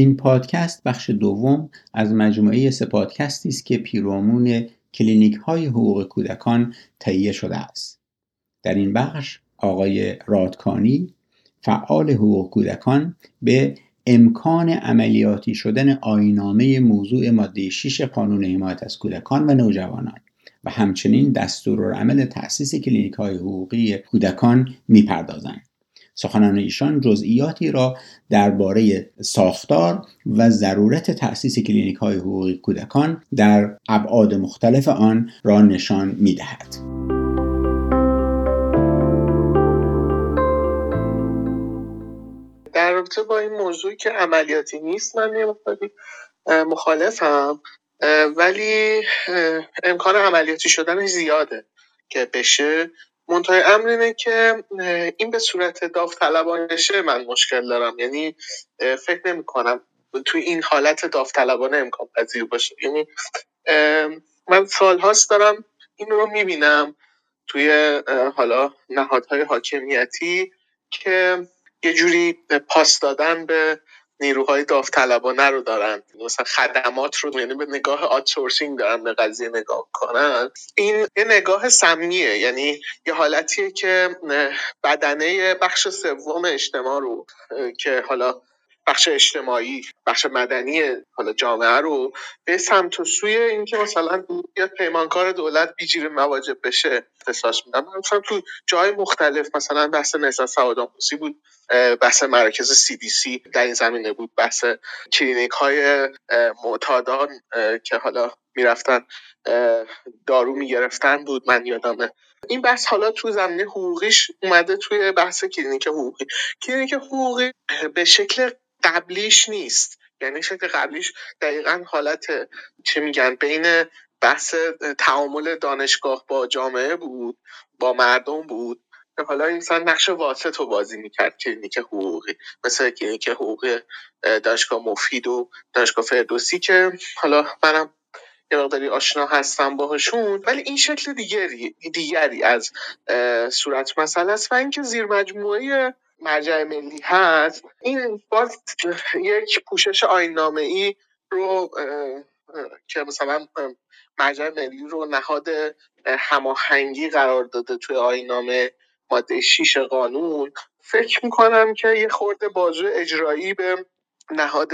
این پادکست بخش دوم از مجموعه سه پادکستی است که پیرامون کلینیک های حقوق کودکان تهیه شده است. در این بخش آقای رادکانی فعال حقوق کودکان به امکان عملیاتی شدن آیین‌نامه موضوع ماده 6 قانون حمایت از کودکان و نوجوانان و همچنین دستورالعمل تأسیس کلینیک های حقوقی کودکان می‌پردازند. سخنان ایشان جزئیاتی را درباره ساختار و ضرورت تأسیس کلینیک های حقوقی کودکان در ابعاد مختلف آن را نشان می دهد. در رابطه با این موضوعی که عملیاتی نیست من مخالفم ولی امکان عملیاتی شدن زیاده که بشه منتهای امر اینه که این به صورت داوطلبانه من مشکل دارم. یعنی فکر نمی کنم توی این حالت داوطلبانه امکان پذیر باشه. یعنی من سالهاست دارم این رو می‌بینم توی حالا نهادهای حاکمیتی که یه جوری پاس دادن به نیروهای داوطلبانه رو دارن. مثلا خدمات رو یعنی به نگاه آتسورسینگ دارن به قضیه نگاه کنن این یه نگاه سمیه. یعنی یه حالتیه که بدنه بخش سوم اجتماع رو که حالا بخش اجتماعی بخش مدنی حالا جامعه رو به سمت و سوی اینکه مثلا یا پیمانکار دولت بی‌جیره مواجب بشه اختصاص میدن مثلا تو جای مختلف مثلا بحث نظام سواد آموزی بود بحث مراکز CDC در این زمینه بود بحث کلینیک های معتادان که حالا می‌رفتن دارو می‌گرفتن بود من یادمه این بحث حالا تو زمینه حقوقیش اومده توی بحث کلینیک حقوقی. کلینیک حقوقی به شکل قبلیش نیست. یعنی شکل قبلیش دقیقا حالت چه میگن بین بحث تعامل دانشگاه با جامعه بود با مردم بود. حالا انسان نقش واسط رو بازی می‌کرد کلینیک حقوقی مثل کلینیک حقوقی دانشگاه مفید و دانشگاه فردوسی که حالا منم یه مقداری آشنا هستم باهاشون. ولی این شکل دیگری دیگری از صورت مسئله است. و اینکه زیر مجموعه مرجع ملی هست این باز یک پوشش آینامه ای رو که مثلا مرجع ملی رو نهاد هماهنگی قرار داده توی آینامه ماده 6 قانون. فکر می‌کنم که یه خورده بازو اجرایی به نهاد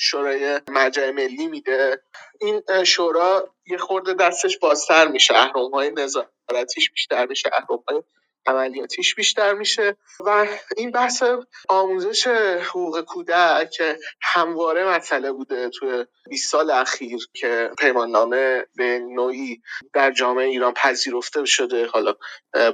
شورای مرجع ملی میده. این شورا یه خورده دستش بازتر میشه اهرم های نظارتیش بیشتر میشه اهرم های عملیاتیش بیشتر میشه و این بحث آموزش حقوق کودک که همواره مسئله بوده توی 20 سال اخیر که پیمان نامه به نوعی در جامعه ایران پذیرفته شده حالا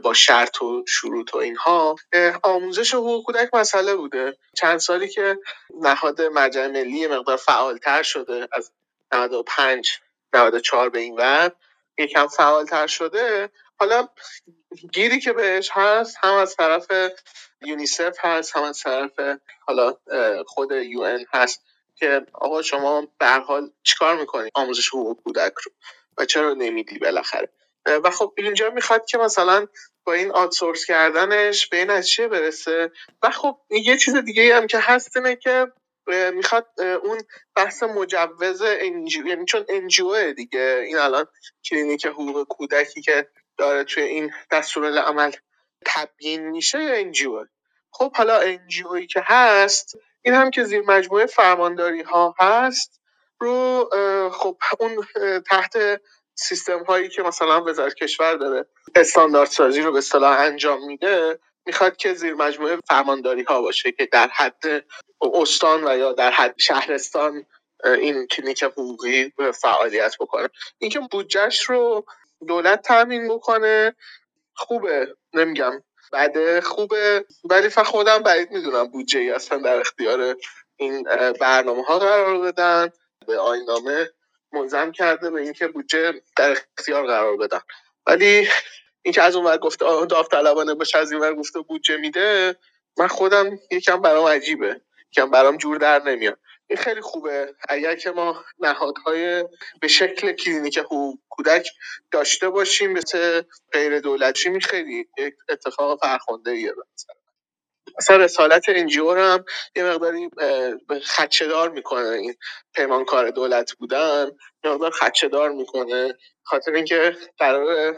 با شرط و شروط و اینها. آموزش حقوق کودک مسئله بوده. چند سالی که نهاد مرجع ملی مقدار فعالتر شده از 95 94 به این ور یکم فعالتر شده. حالا گیری که بهش هست هم از طرف یونیسف هست هم از طرف حالا خود یو هست که آقا شما به حال چیکار می‌کنی؟ آموزش حقوق کودک رو. و چرا نمیدی بالاخره؟ و خب اینجا می‌خواد که مثلا با این outsource کردنش به این نتیجه برسه. و خب یه چیز دیگه هم که هست اینه که می‌خواد اون بحث مجوز NGO یعنی چون NGO دیگه این الان کلینیک حقوق کودکی که داره توی این عمل تبیین میشه یا NGO خب حالا NGO یی که هست این هم که زیر مجموعه فرمانداری ها هست رو خب اون تحت سیستم هایی که مثلا وزارت کشور داره استاندارد سازی رو به اصطلاح انجام میده می‌خواد که زیر مجموعه فرمانداری ها باشه که در حد استان و یا در حد شهرستان این کلینیک حقوقی فعالیت بکنه. اینکه بودجهش رو دولت تامین بکنه خوبه نمیگم بعد خوبه ولی فقط خودم بعید می‌دونم بودجه ای اصلا در اختیار این برنامه ها قرار بدن. به آینامه ملزم کرده به اینکه بودجه در اختیار قرار بدن. ولی اینکه از اون ور گفته داوطلبانه باشه از این ور گفته بودجه میده من خودم یکم برام عجیبه. یکم برام جور در نمیاد. این خیلی خوبه. اگر که ما نهادهای به شکل کلینیک حقوق کودک داشته باشیم مثل غیر دولتی خیلی؟ اتفاق فرخنده ایه مثلا رسالت NGO هم یه مقداری خدشه‌دار می‌کنه این پیمانکار دولت بودن. یه مقدار خدشه‌دار می‌کنه. خاطر اینکه قرار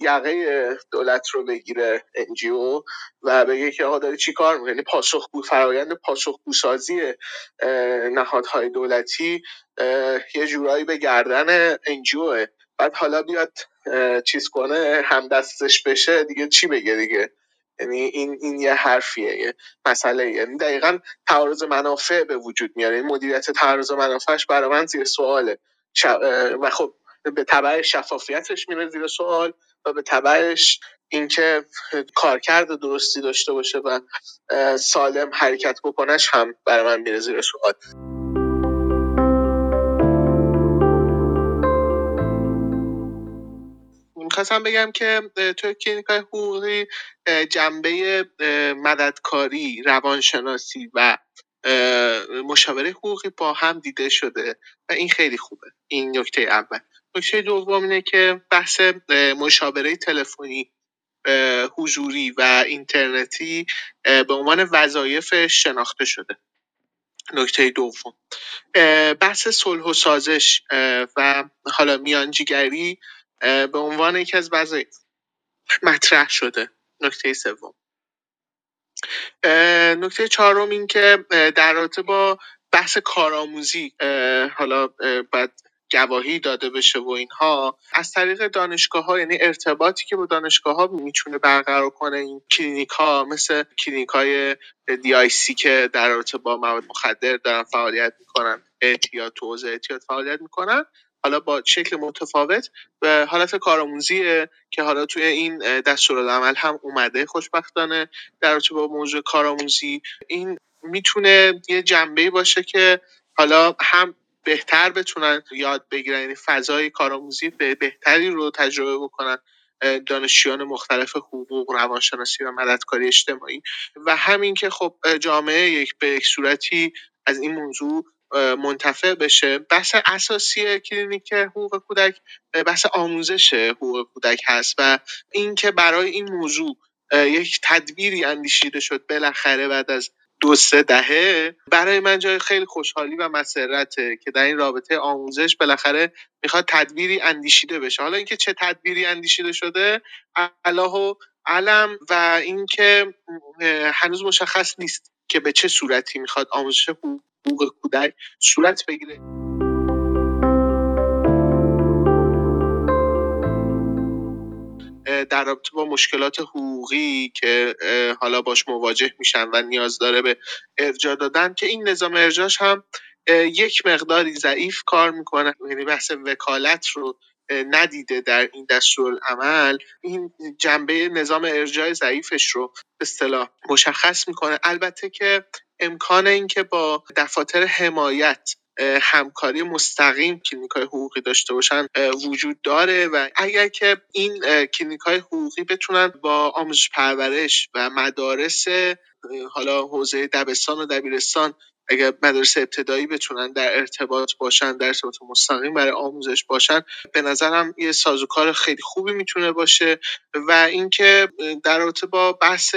یقه دولت رو بگیره NGO و بگه که آقا داری چی کار می‌کنی پاسخگو فرایند پاسخگو سازی نهادهای دولتی یه جورایی به گردن NGO ه بعد حالا بیاد چیز کنه هم دستش بشه دیگه چی بگه دیگه؟ یعنی این این یه حرفیه یه مسئله یعنی دقیقا تعارض منافع به وجود میاره. این مدیریت تعارض منافعش برای من زیر سواله. و خب به تبع شفافیتش میره زیر سوال. و به تبعش اینکه کارکرد درستی داشته باشه و سالم حرکت بکنش هم برای من میره زیر سوال. می‌خواستم بگم که توی کلینیک های حقوقی جنبه مددکاری روانشناسی و مشاوره حقوقی با هم دیده شده و این خیلی خوبه. این نکته اول. نکته دوم اینه که بحث مشاوره تلفنی حضوری و اینترنتی به عنوان وظایف شناخته شده. نکته دوم. بحث صلح و سازش و حالا میانجیگری به عنوان یکی از وظایف مطرح شده. نکته سوم. نکته چهارم این که در رابطه با بحث کارآموزی حالا باید گواهی داده بشه و اینها از طریق دانشگاه ها یعنی ارتباطی که با دانشگاه ها می‌تونه برقرار کنه این کلینیک ها مثل کلینیک های دی آی سی که در رابطه با مواد مخدر دارن فعالیت می‌کنن اعتیاد تو اعتیاد فعالیت می‌کنن. حالا با شکل متفاوت و حالت کارآموزی که حالا توی این دستورالعمل هم اومده خوشبختانه در با موضوع کارآموزی این می‌تونه یه جنبه باشه که حالا هم بهتر بتونن یاد بگیرن. یعنی فضای کارآموزی بهتری رو تجربه بکنن دانشجویان مختلف حقوق روانشناسی و مددکاری اجتماعی. و همین که خب جامعه یک به یک صورتی از این موضوع منتفع بشه. بحث اساسی کلینیک حقوق کودک بحث آموزش حقوق کودک هست و اینکه برای این موضوع یک تدبیری اندیشیده شد بالاخره بعد از دو سه دهه. برای من جای خیلی خوشحالی و مسرته که در این رابطه آموزش بالاخره می‌خواد تدبیری اندیشیده بشه. حالا اینکه چه تدبیری اندیشیده شده الله و علم و اینکه هنوز مشخص نیست که به چه صورتی می‌خواد آموزش حقوق کودک صورت بگیره. در رابطه با مشکلات حقوقی که حالا باش مواجه میشن و نیاز داره به ارجاع دادن که این نظام ارجاش هم یک مقداری ضعیف کار می‌کنه. یعنی بحث وکالت رو ندیده در این دستورالعمل این جنبه نظام ارجاع ضعیفش رو به اصطلاح مشخص می‌کنه. البته که امکان اینکه با دفاتر حمایت همکاری مستقیم کلینیک های حقوقی داشته باشن وجود داره و اگر که این کلینیک های حقوقی بتونن با آموزش پرورش و مدارس حالا حوزه دبستان و دبیرستان اگر مدارس ابتدایی بتونن در ارتباط باشن در ارتباط مستقیم برای آموزش باشن به نظرم یه سازوکار خیلی خوبی می‌تونه باشه و اینکه در رابطه با بحث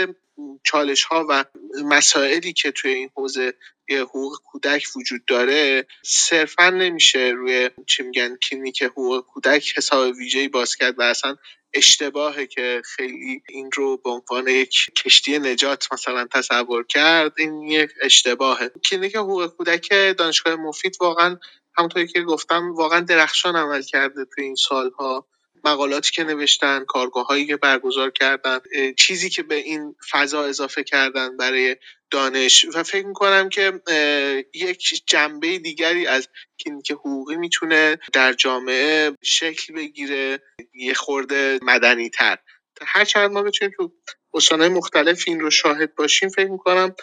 چالش ها و مسائلی که توی این حوزه حقوق کودک وجود داره صرفا نمیشه روی چی میگن کلینیک حقوق کودک حساب ویژه‌ای باز کرد و اصلا اشتباهه که خیلی این رو به عنوان یک کشتی نجات مثلا تصور کرد. این یک اشتباهه. کلینیک حقوق کودک دانشگاه مفید واقعا همونطوری که گفتم واقعا درخشان عمل کرده توی این سالها. مقالاتی که نوشتن کارگاه هایی که برگزار کردن چیزی که به این فضا اضافه کردن برای دانش. و فکر می‌کنم که یک جنبه دیگری از که حقوقی می‌تونه در جامعه شکل بگیره یه خورده مدنی تر هر چند ما بتونیم تو استانهای مختلف این رو شاهد باشیم فکر می‌کنم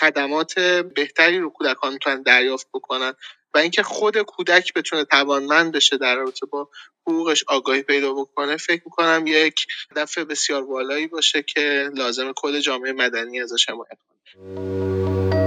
خدمات بهتری رو کودکان می‌تونن دریافت بکنن. و اینکه خود کودک بتونه توانمند بشه در رابطه با حقوقش آگاهی پیدا بکنه فکر می‌کنم یک هدف بسیار بالایی باشه که لازم کل جامعه مدنی ازش حمایت کنه.